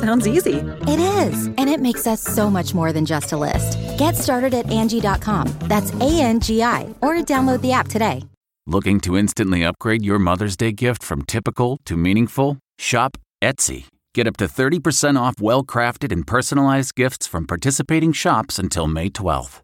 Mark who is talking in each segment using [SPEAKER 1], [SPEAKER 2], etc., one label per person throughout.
[SPEAKER 1] Sounds easy.
[SPEAKER 2] It is, and it makes us so much more than just a list. Get started at Angi.com. That's A N G I, or download the app today.
[SPEAKER 3] Looking to instantly upgrade your Mother's Day gift from typical to meaningful? Shop Etsy. Get up to 30% off well crafted and personalized gifts from participating shops until May 12th.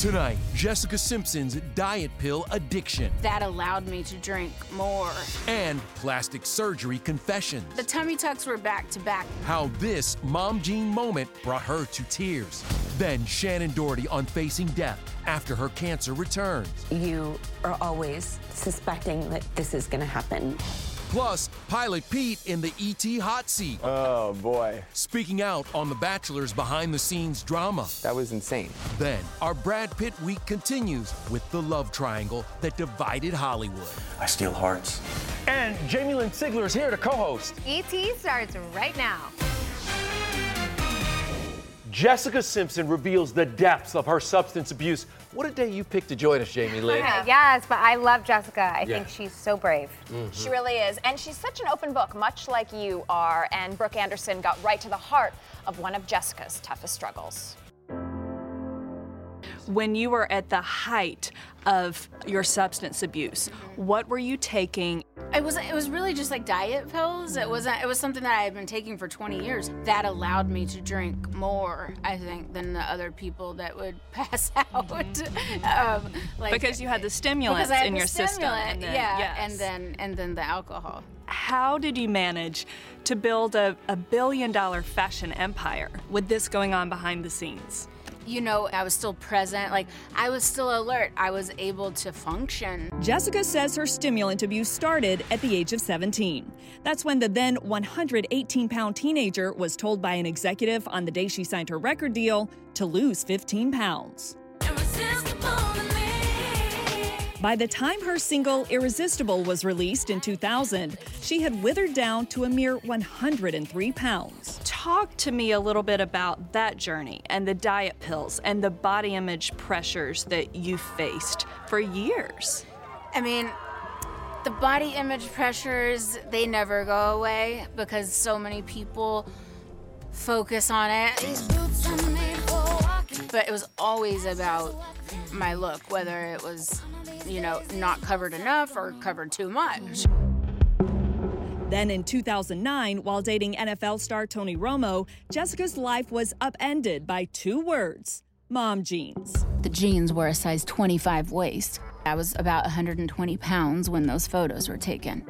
[SPEAKER 4] Tonight, Jessica Simpson's diet pill addiction
[SPEAKER 5] That allowed me to drink more.
[SPEAKER 4] and plastic surgery confessions.
[SPEAKER 5] The tummy tucks were back to back.
[SPEAKER 4] How this Mom Jean moment brought her to tears. Then Shannen Doherty on facing death after her cancer returns.
[SPEAKER 6] You are always suspecting that this is going to happen.
[SPEAKER 4] Plus, Pilot Pete in the ET hot seat.
[SPEAKER 7] Oh boy,
[SPEAKER 4] Speaking out on The Bachelor's behind the scenes drama.
[SPEAKER 7] that was insane.
[SPEAKER 4] Then, our Brad Pitt week continues with the love triangle that divided Hollywood.
[SPEAKER 8] I steal hearts.
[SPEAKER 9] And Jamie Lynn Sigler is here to co-host.
[SPEAKER 10] ET starts right now.
[SPEAKER 9] Jessica Simpson reveals the depths of her substance abuse. What a day you picked to join us, Jamie Lynn.
[SPEAKER 10] Yes, but I love Jessica. I
[SPEAKER 9] Yeah.
[SPEAKER 10] think she's so brave. Mm-hmm.
[SPEAKER 11] She really is. And she's such an open book, much like you are. And Brooke Anderson got right to the heart of one of Jessica's toughest struggles.
[SPEAKER 12] When you were at the height of your substance abuse, what were you taking?
[SPEAKER 5] It was it was really just like diet pills. It wasn't it was something that I had been taking for 20 years. That allowed me to drink more, I think, than the other people that would pass out. um, like,
[SPEAKER 12] because you had the stimulants
[SPEAKER 5] had
[SPEAKER 12] in
[SPEAKER 5] the
[SPEAKER 12] your system.
[SPEAKER 5] stimulant,
[SPEAKER 12] and then-
[SPEAKER 5] yeah,
[SPEAKER 12] yes.
[SPEAKER 5] and then and then the alcohol.
[SPEAKER 12] How did you manage to build a, a billion dollar fashion empire with this going on behind the scenes?
[SPEAKER 5] You know, I was still present. Like I was still alert. I was able to function.
[SPEAKER 13] Jessica says her stimulant abuse started at the age of 17. That's when the then 118 pound teenager was told by an executive on the day she signed her record deal to lose 15 pounds. By the time her single Irresistible was released in 2000, she had withered down to a mere 103 pounds.
[SPEAKER 12] Talk to me a little bit about that journey and the diet pills and the body image pressures that you faced for years.
[SPEAKER 5] I mean, the body image pressures, they never go away because so many people focus on it. But it was always about my look, whether it was, you know, not covered enough or covered too much.
[SPEAKER 13] Then in 2009, while dating NFL star Tony Romo, Jessica's life was upended by two words mom jeans.
[SPEAKER 5] The jeans were a size 25 waist. I was about 120 pounds when those photos were taken.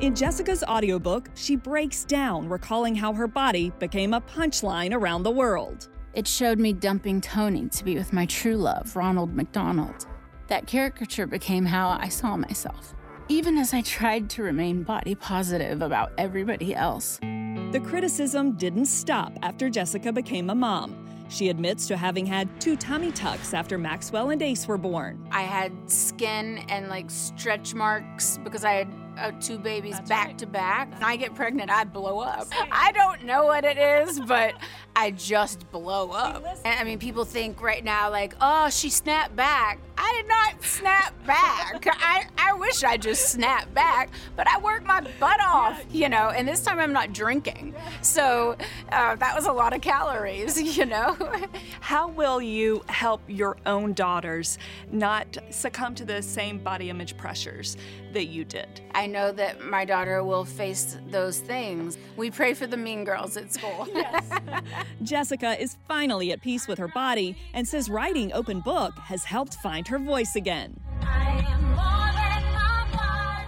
[SPEAKER 13] In Jessica's audiobook, she breaks down, recalling how her body became a punchline around the world.
[SPEAKER 5] It showed me dumping Tony to be with my true love, Ronald McDonald. That caricature became how I saw myself, even as I tried to remain body positive about everybody else.
[SPEAKER 13] The criticism didn't stop after Jessica became a mom. She admits to having had two tummy tucks after Maxwell and Ace were born.
[SPEAKER 5] I had skin and like stretch marks because I had uh, two babies back to back. When I get pregnant, I blow up. I don't know what it is, but I just blow up. And, I mean, people think right now, like, oh, she snapped back. I did not snap back. I, I wish I just snapped back, but I worked my butt off, you know, and this time I'm not drinking. So uh, that was a lot of calories, you know.
[SPEAKER 12] How will you help your own daughters not succumb to the same body image pressures that you did?
[SPEAKER 5] I know that my daughter will face those things. We pray for the mean girls at school.
[SPEAKER 13] Jessica is finally at peace with her body and says writing Open Book has helped find her voice again.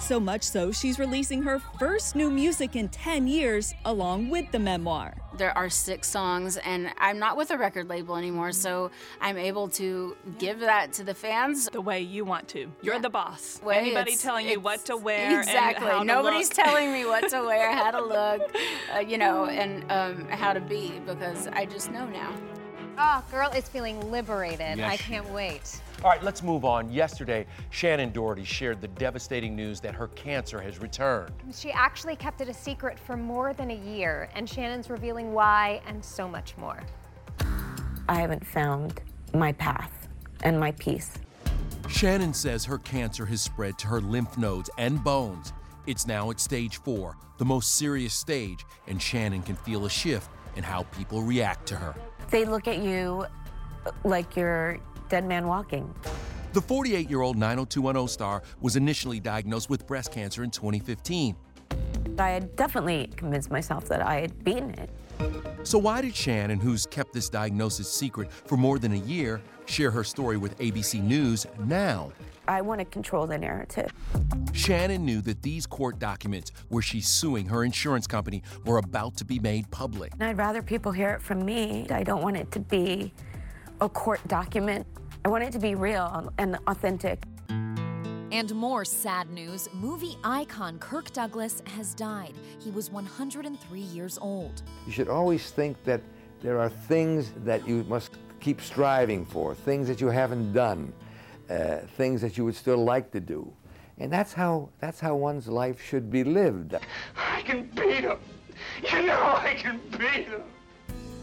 [SPEAKER 13] So much so, she's releasing her first new music in 10 years along with the memoir.
[SPEAKER 5] There are six songs, and I'm not with a record label anymore, so I'm able to give that to the fans
[SPEAKER 12] the way you want to. You're
[SPEAKER 5] Yeah.
[SPEAKER 12] the boss.
[SPEAKER 5] Way
[SPEAKER 12] Anybody
[SPEAKER 5] it's-
[SPEAKER 12] telling you what to wear
[SPEAKER 5] Exactly.
[SPEAKER 12] and how to
[SPEAKER 5] Nobody's
[SPEAKER 12] look.
[SPEAKER 5] telling me what to wear, how to look, uh, you know, and um, how to be because I just know now.
[SPEAKER 10] Oh, girl is feeling liberated.
[SPEAKER 9] Yes.
[SPEAKER 10] I can't wait.
[SPEAKER 9] All right, let's move on. Yesterday, Shannen Doherty shared the devastating news that her cancer has returned.
[SPEAKER 10] She actually kept it a secret for more than a year, and Shannen's revealing why and so much more.
[SPEAKER 6] I haven't found my path and my peace.
[SPEAKER 4] Shannen says her cancer has spread to her lymph nodes and bones. It's now at stage four, the most serious stage, and Shannen can feel a shift in how people react to her.
[SPEAKER 6] They look at you like you're dead man walking.
[SPEAKER 4] The 48 year old 90210 star was initially diagnosed with breast cancer in 2015.
[SPEAKER 6] I had definitely convinced myself that I had beaten it.
[SPEAKER 4] So, why did Shannen, who's kept this diagnosis secret for more than a year, share her story with ABC News now?
[SPEAKER 6] I want to control the narrative.
[SPEAKER 4] Shannen knew that these court documents where she's suing her insurance company were about to be made public.
[SPEAKER 6] And I'd rather people hear it from me. I don't want it to be a court document. I want it to be real and authentic.
[SPEAKER 8] And more sad news movie icon Kirk Douglas has died. He was 103 years old.
[SPEAKER 14] You should always think that there are things that you must keep striving for, things that you haven't done, uh, things that you would still like to do. And that's how, that's how one's life should be lived.
[SPEAKER 15] I can beat him. You know I can beat him.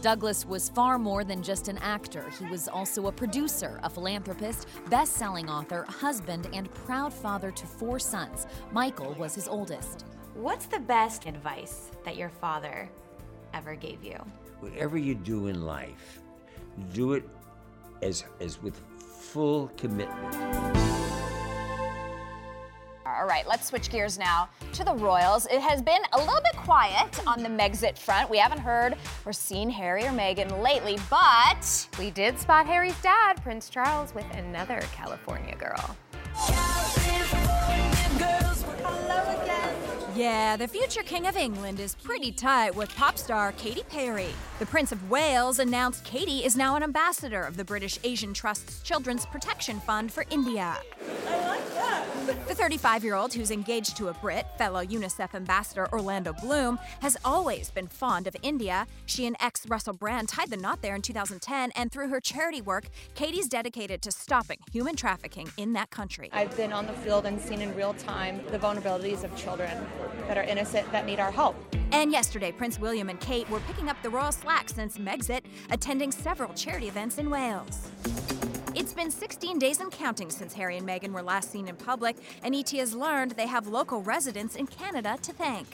[SPEAKER 8] Douglas was far more than just an actor. He was also a producer, a philanthropist, best selling author, husband, and proud father to four sons. Michael was his oldest.
[SPEAKER 16] What's the best advice that your father ever gave you?
[SPEAKER 17] Whatever you do in life, do it as, as with full commitment.
[SPEAKER 11] All right, let's switch gears now to the Royals. It has been a little bit quiet on the Megxit front. We haven't heard or seen Harry or Meghan lately, but
[SPEAKER 10] we did spot Harry's dad, Prince Charles, with another California girl.
[SPEAKER 18] Yeah, the future King of England is pretty tight with pop star Katy Perry. The Prince of Wales announced Katy is now an ambassador of the British Asian Trust's Children's Protection Fund for India. I like that. The 35 year old, who's engaged to a Brit, fellow UNICEF ambassador Orlando Bloom, has always been fond of India. She and ex Russell Brand tied the knot there in 2010, and through her charity work, Katy's dedicated to stopping human trafficking in that country.
[SPEAKER 19] I've been on the field and seen in real time the vulnerabilities of children that are innocent that need our help.
[SPEAKER 18] And yesterday, Prince William and Kate were picking up the royal slack since Megxit, attending several charity events in Wales. It's been 16 days and counting since Harry and Meghan were last seen in public, and ET has learned they have local residents in Canada to thank.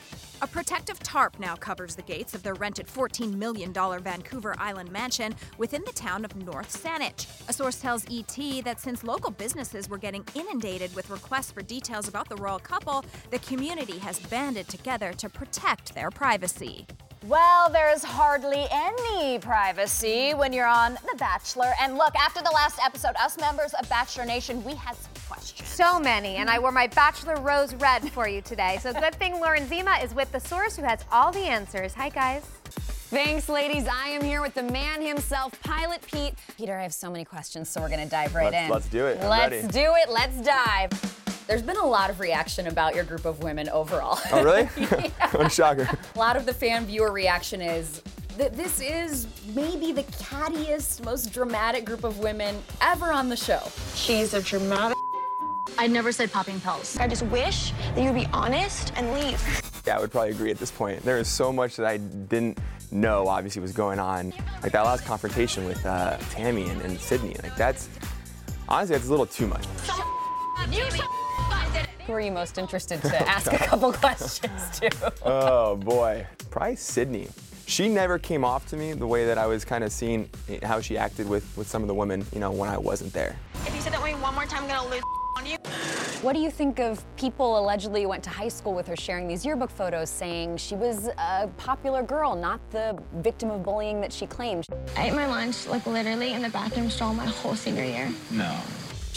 [SPEAKER 18] A protective tarp now covers the gates of their rented $14 million Vancouver Island mansion within the town of North Saanich. A source tells ET that since local businesses were getting inundated with requests for details about the royal couple, the community has banded together to protect their privacy.
[SPEAKER 11] Well, there's hardly any privacy when you're on The Bachelor. And look, after the last episode, us members of Bachelor Nation, we had some questions.
[SPEAKER 10] So many, and I wore my Bachelor Rose Red for you today. So good thing Lauren Zima is with the source who has all the answers. Hi, guys.
[SPEAKER 20] Thanks, ladies. I am here with the man himself, Pilot Pete. Peter, I have so many questions, so we're going to dive right
[SPEAKER 7] Let's-
[SPEAKER 20] in.
[SPEAKER 7] let's do it. I'm
[SPEAKER 20] Let's
[SPEAKER 7] ready.
[SPEAKER 20] do it. Let's dive. There's been a lot of reaction about your group of women overall.
[SPEAKER 7] Oh, really? what a shocker.
[SPEAKER 20] a lot of the fan viewer reaction is that this is maybe the cattiest, most dramatic group of women ever on the show.
[SPEAKER 21] She's a dramatic.
[SPEAKER 22] I never said popping pills.
[SPEAKER 21] I just wish that you'd be honest and leave.
[SPEAKER 7] Yeah, I would probably agree at this point. There is so much that I didn't know obviously was going on. Like that last confrontation with uh, Tammy and, and Sydney, like that's, honestly, that's a little too much.
[SPEAKER 20] Who are you most interested to ask a couple questions to?
[SPEAKER 7] oh boy, probably Sydney. She never came off to me the way that I was kind of seeing how she acted with, with some of the women, you know, when I wasn't there.
[SPEAKER 21] If you say that to me one more time, I'm gonna lose on you.
[SPEAKER 20] What do you think of people allegedly went to high school with her sharing these yearbook photos saying she was a popular girl, not the victim of bullying that she claimed?
[SPEAKER 21] I ate my lunch, like literally in the bathroom stall my whole senior year.
[SPEAKER 7] No.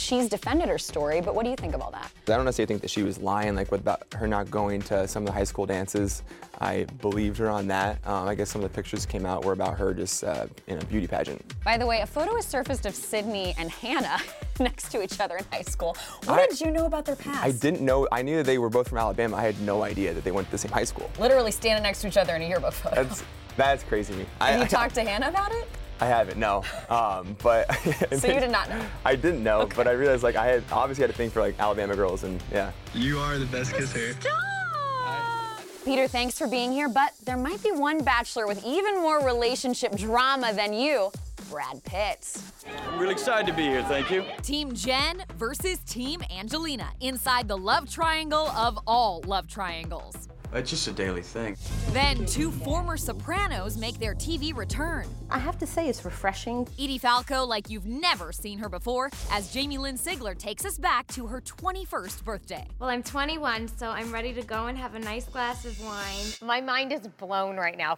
[SPEAKER 20] She's defended her story, but what do you think of all that?
[SPEAKER 7] I don't necessarily think that she was lying, like with about her not going to some of the high school dances. I believed her on that. Um, I guess some of the pictures came out were about her just uh, in a beauty pageant.
[SPEAKER 20] By the way, a photo has surfaced of Sydney and Hannah next to each other in high school. What
[SPEAKER 7] I-
[SPEAKER 20] did you know about their past?
[SPEAKER 7] I didn't know, I knew that they were both from Alabama. I had no idea that they went to the same high school.
[SPEAKER 20] Literally standing next to each other in a yearbook photo.
[SPEAKER 7] That's, that's crazy to me.
[SPEAKER 20] Have you
[SPEAKER 7] I,
[SPEAKER 20] talked to Hannah about it?
[SPEAKER 7] I haven't, no. Um, but
[SPEAKER 20] So you did not know?
[SPEAKER 7] I didn't know, but I realized like I had obviously had a thing for like Alabama girls, and yeah.
[SPEAKER 23] You are the best kisser.
[SPEAKER 20] Peter, thanks for being here, but there might be one bachelor with even more relationship drama than you, Brad Pitt.
[SPEAKER 24] I'm really excited to be here, thank you.
[SPEAKER 8] Team Jen versus Team Angelina inside the love triangle of all love triangles.
[SPEAKER 24] It's just a daily thing.
[SPEAKER 8] Then two former sopranos make their TV return.
[SPEAKER 25] I have to say, it's refreshing.
[SPEAKER 8] Edie Falco, like you've never seen her before, as Jamie Lynn Sigler takes us back to her 21st birthday.
[SPEAKER 26] Well, I'm 21, so I'm ready to go and have a nice glass of wine.
[SPEAKER 10] My mind is blown right now.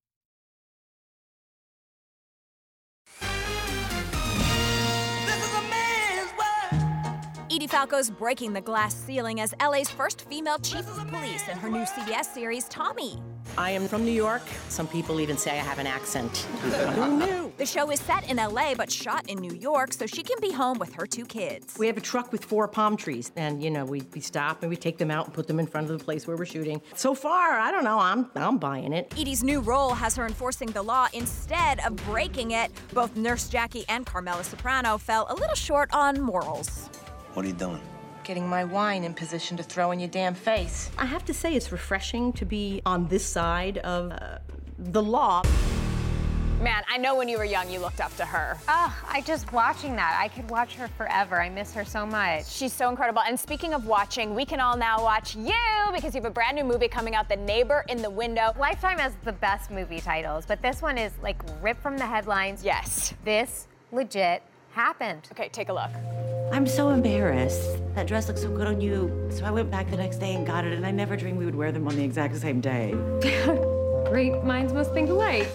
[SPEAKER 18] Edie Falco's breaking the glass ceiling as LA's first female chief of police in her new CBS series, Tommy.
[SPEAKER 27] I am from New York. Some people even say I have an accent. Who knew?
[SPEAKER 18] The show is set in LA but shot in New York so she can be home with her two kids.
[SPEAKER 27] We have a truck with four palm trees, and you know we, we stop and we take them out and put them in front of the place where we're shooting. So far, I don't know. I'm I'm buying it.
[SPEAKER 18] Edie's new role has her enforcing the law instead of breaking it. Both Nurse Jackie and Carmela Soprano fell a little short on morals.
[SPEAKER 23] What are you doing?
[SPEAKER 25] Getting my wine in position to throw in your damn face.
[SPEAKER 27] I have to say, it's refreshing to be on this side of uh, the law.
[SPEAKER 10] Man, I know when you were young, you looked up to her. Oh, I just watching that. I could watch her forever. I miss her so much. She's so incredible. And speaking of watching, we can all now watch you because you have a brand new movie coming out, The Neighbor in the Window. Lifetime has the best movie titles, but this one is like ripped from the headlines. Yes. This legit happened. Okay, take a look.
[SPEAKER 28] I'm so embarrassed. That dress looks so good on you. So I went back the next day and got it, and I never dreamed we would wear them on the exact same day.
[SPEAKER 26] Great minds must think alike.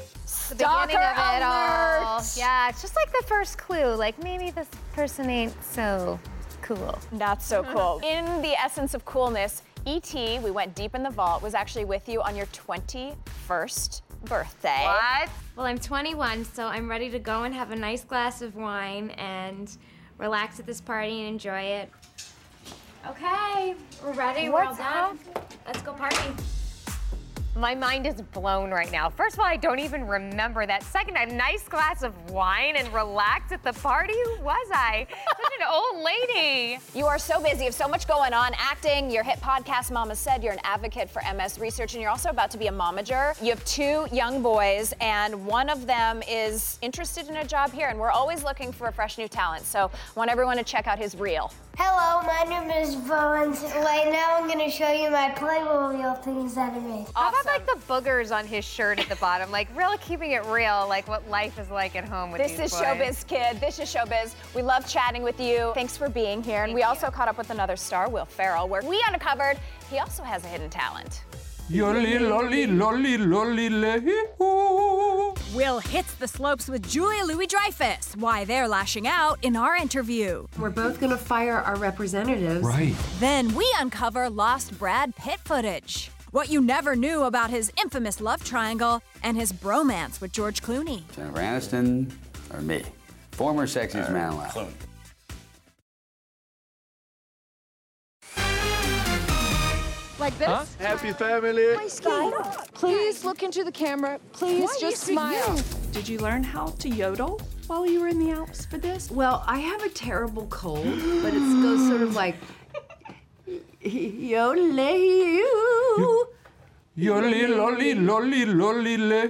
[SPEAKER 10] The beginning of it all. Yeah, it's just like the first clue. Like maybe this person ain't so cool.
[SPEAKER 11] Not so cool. in the essence of coolness, E.T., we went deep in the vault, was actually with you on your 21st birthday.
[SPEAKER 26] What? Well, I'm 21, so I'm ready to go and have a nice glass of wine and relax at this party and enjoy it. Okay, we're ready. we're all
[SPEAKER 10] What's
[SPEAKER 26] done. Let's go party.
[SPEAKER 10] My mind is blown right now. First of all, I don't even remember that. Second, a nice glass of wine and relax at the party. Who was I? Such an old lady.
[SPEAKER 11] You are so busy, you have so much going on acting, your hit podcast, Mama Said, you're an advocate for MS research, and you're also about to be a momager. You have two young boys, and one of them is interested in a job here, and we're always looking for a fresh new talent. So I want everyone to check out his reel.
[SPEAKER 29] Hello, my name is Bones. Right now I'm gonna show you my Playmobil things that I made.
[SPEAKER 10] How about like the boogers on his shirt at the bottom? Like really keeping it real, like what life is like at home with
[SPEAKER 11] This
[SPEAKER 10] these
[SPEAKER 11] is
[SPEAKER 10] boys.
[SPEAKER 11] Showbiz, kid. This is Showbiz. We love chatting with you. Thanks for being here. and we also caught up with another star, Will Ferrell, where we uncovered he also has a hidden talent.
[SPEAKER 18] Will hits the slopes with Julia Louis Dreyfus. Why they're lashing out in our interview.
[SPEAKER 26] We're both gonna fire our representatives. Right.
[SPEAKER 18] Then we uncover lost Brad Pitt footage. What you never knew about his infamous love triangle and his bromance with George Clooney.
[SPEAKER 30] Jennifer Aniston or me? Former sexiest uh, man alive.
[SPEAKER 31] Like this?
[SPEAKER 3] Huh? Happy family.
[SPEAKER 31] My skin. Please look into the camera. Please
[SPEAKER 12] Why
[SPEAKER 31] just smile.
[SPEAKER 12] Did you learn how to yodel while you were in the Alps for this?
[SPEAKER 32] Well, I have a terrible cold, but it goes sort of like yodelay.
[SPEAKER 3] Yoli lolly lolly lolly lay.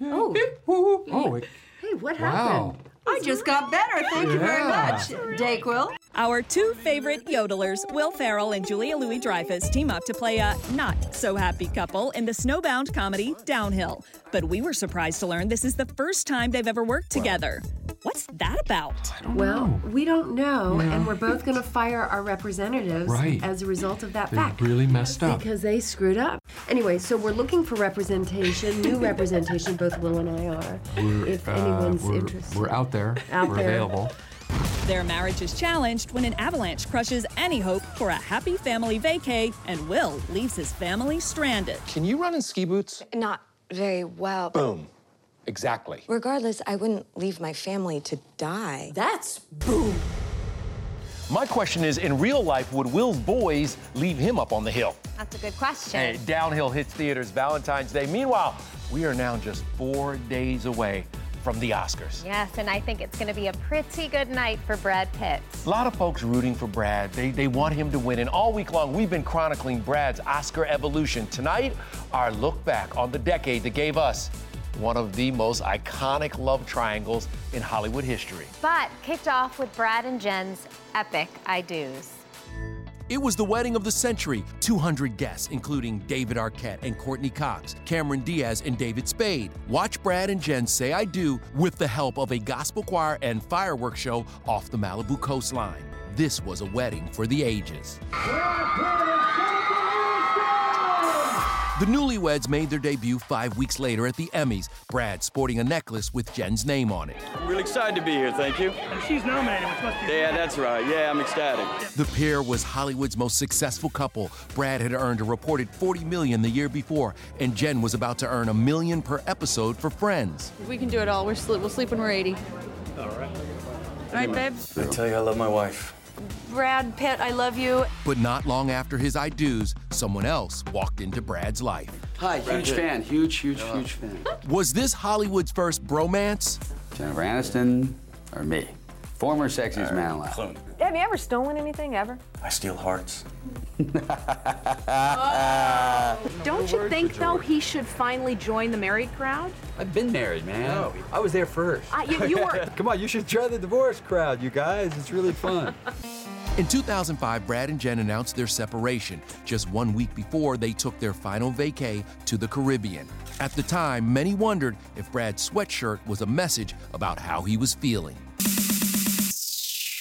[SPEAKER 32] Oh.
[SPEAKER 3] Oh,
[SPEAKER 32] Hey, what
[SPEAKER 3] Wow.
[SPEAKER 32] happened? I just got better. Thank you very
[SPEAKER 3] Yeah.
[SPEAKER 32] much, Dayquil.
[SPEAKER 13] Our two favorite yodelers, Will Ferrell and Julia Louis Dreyfus, team up to play a not so happy couple in the snowbound comedy Downhill. But we were surprised to learn this is the first time they've ever worked together. What's that about?
[SPEAKER 32] Well, we don't know,
[SPEAKER 3] Yeah.
[SPEAKER 32] and we're both going to fire our representatives
[SPEAKER 3] Right.
[SPEAKER 32] as a result of that
[SPEAKER 3] They
[SPEAKER 32] fact.
[SPEAKER 3] really messed up.
[SPEAKER 32] Because they screwed up. Anyway, so we're looking for representation, new representation, both Will and I are.
[SPEAKER 3] We're,
[SPEAKER 32] if
[SPEAKER 3] uh,
[SPEAKER 32] anyone's
[SPEAKER 3] we're,
[SPEAKER 32] interested.
[SPEAKER 3] We're out there.
[SPEAKER 32] Out
[SPEAKER 3] we're
[SPEAKER 32] there.
[SPEAKER 3] available.
[SPEAKER 13] Their marriage is challenged when an avalanche crushes any hope for a happy family vacay, and Will leaves his family stranded.
[SPEAKER 33] Can you run in ski boots?
[SPEAKER 21] Not very well.
[SPEAKER 33] Boom. Exactly.
[SPEAKER 21] Regardless, I wouldn't leave my family to die.
[SPEAKER 32] That's boom.
[SPEAKER 4] My question is in real life, would Will's boys leave him up on the hill?
[SPEAKER 10] That's a good question.
[SPEAKER 4] Hey, Downhill hits theaters Valentine's Day. Meanwhile, we are now just four days away from the Oscars.
[SPEAKER 10] Yes, and I think it's going to be a pretty good night for Brad Pitt.
[SPEAKER 4] A lot of folks rooting for Brad. They, they want him to win. And all week long, we've been chronicling Brad's Oscar evolution. Tonight, our look back on the decade that gave us one of the most iconic love triangles in Hollywood history.
[SPEAKER 10] But kicked off with Brad and Jen's epic I do's.
[SPEAKER 4] It was the wedding of the century. 200 guests, including David Arquette and Courteney Cox, Cameron Diaz and David Spade. Watch Brad and Jen say I do with the help of a gospel choir and fireworks show off the Malibu coastline. This was a wedding for the ages. The newlyweds made their debut five weeks later at the Emmys, Brad sporting a necklace with Jen's name on it.
[SPEAKER 24] I'm really excited to be here, thank you.
[SPEAKER 34] She's nominated, which must be.
[SPEAKER 24] Yeah, that's right. Yeah, I'm ecstatic.
[SPEAKER 4] The pair was Hollywood's most successful couple. Brad had earned a reported 40 million the year before, and Jen was about to earn a million per episode for Friends.
[SPEAKER 35] We can do it all. We're sleep. We'll sleep when we're 80.
[SPEAKER 24] All right.
[SPEAKER 35] All right, babe.
[SPEAKER 24] I tell you, I love my wife.
[SPEAKER 35] Brad Pitt, I love you.
[SPEAKER 4] But not long after his I do's, someone else walked into Brad's life.
[SPEAKER 30] Hi, huge fan. Huge, huge, huge fan.
[SPEAKER 4] Was this Hollywood's first bromance?
[SPEAKER 30] Jennifer Aniston or me? Former sexiest man alive.
[SPEAKER 10] Have you ever stolen anything ever?
[SPEAKER 24] I steal hearts.
[SPEAKER 36] Don't you think, though, he should finally join the married crowd?
[SPEAKER 30] I've been married, man.
[SPEAKER 14] I was there first.
[SPEAKER 36] Uh, you- you were-
[SPEAKER 14] Come on, you should try the divorce crowd, you guys. It's really fun.
[SPEAKER 4] In 2005, Brad and Jen announced their separation just one week before they took their final vacay to the Caribbean. At the time, many wondered if Brad's sweatshirt was a message about how he was feeling.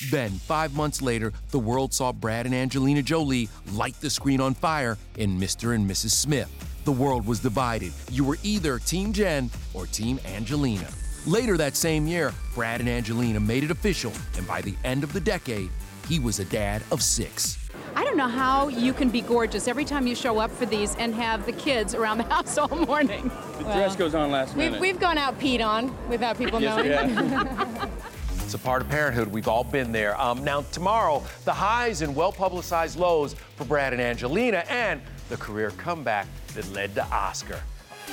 [SPEAKER 4] Then, five months later, the world saw Brad and Angelina Jolie light the screen on fire in Mr. and Mrs. Smith. The world was divided. You were either Team Jen or Team Angelina. Later that same year, Brad and Angelina made it official, and by the end of the decade, he was a dad of six.
[SPEAKER 36] I don't know how you can be gorgeous every time you show up for these and have the kids around the house all morning.
[SPEAKER 24] The dress goes on last
[SPEAKER 36] We've,
[SPEAKER 24] minute.
[SPEAKER 36] we've gone out peed on without people
[SPEAKER 24] Yes,
[SPEAKER 36] knowing.
[SPEAKER 4] It's a part of parenthood. We've all been there. Um, now, tomorrow, the highs and well publicized lows for Brad and Angelina, and the career comeback that led to Oscar.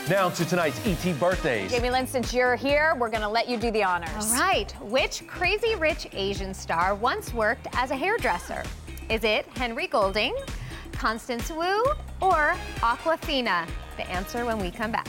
[SPEAKER 4] Now to tonight's ET birthdays.
[SPEAKER 10] Jamie Lynn, since you're here, we're going to let you do the honors. All right. Which crazy rich Asian star once worked as a hairdresser? Is it Henry Golding, Constance Wu, or Awkwafina? The answer when we come back.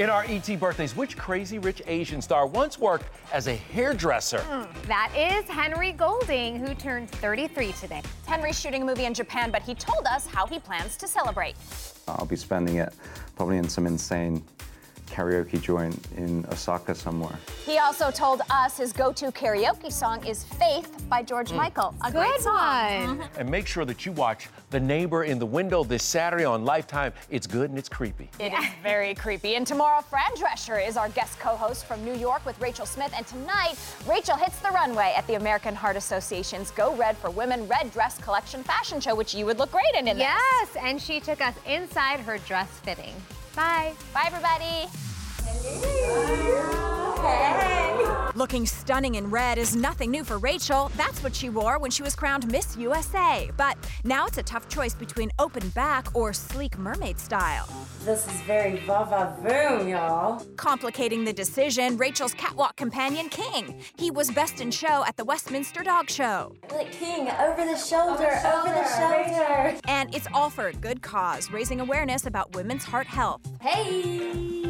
[SPEAKER 4] In our ET birthdays, which crazy rich Asian star once worked as a hairdresser?
[SPEAKER 10] Hmm, that is Henry Golding, who turned 33 today.
[SPEAKER 11] Henry's shooting a movie in Japan, but he told us how he plans to celebrate.
[SPEAKER 37] I'll be spending it probably in some insane karaoke joint in Osaka somewhere.
[SPEAKER 11] He also told us his go-to karaoke song is Faith by George mm. Michael. A great song.
[SPEAKER 10] one. Mm-hmm.
[SPEAKER 4] And make sure that you watch The Neighbor in the Window this Saturday on Lifetime. It's good and it's creepy.
[SPEAKER 11] It is very creepy. And tomorrow, Fran Drescher is our guest co-host from New York with Rachel Smith. And tonight, Rachel hits the runway at the American Heart Association's Go Red for Women Red Dress Collection fashion show, which you would look great in. in this.
[SPEAKER 10] Yes, and she took us inside her dress fitting. Bye.
[SPEAKER 11] Bye, everybody.
[SPEAKER 18] Looking stunning in red is nothing new for Rachel. That's what she wore when she was crowned Miss USA. But now it's a tough choice between open back or sleek mermaid style.
[SPEAKER 21] This is very va-va-voom, y'all.
[SPEAKER 18] Complicating the decision, Rachel's catwalk companion, King. He was best in show at the Westminster Dog Show.
[SPEAKER 21] Like King, over the shoulder, over the shoulder.
[SPEAKER 18] And it's all for a good cause, raising awareness about women's heart health.
[SPEAKER 21] Hey!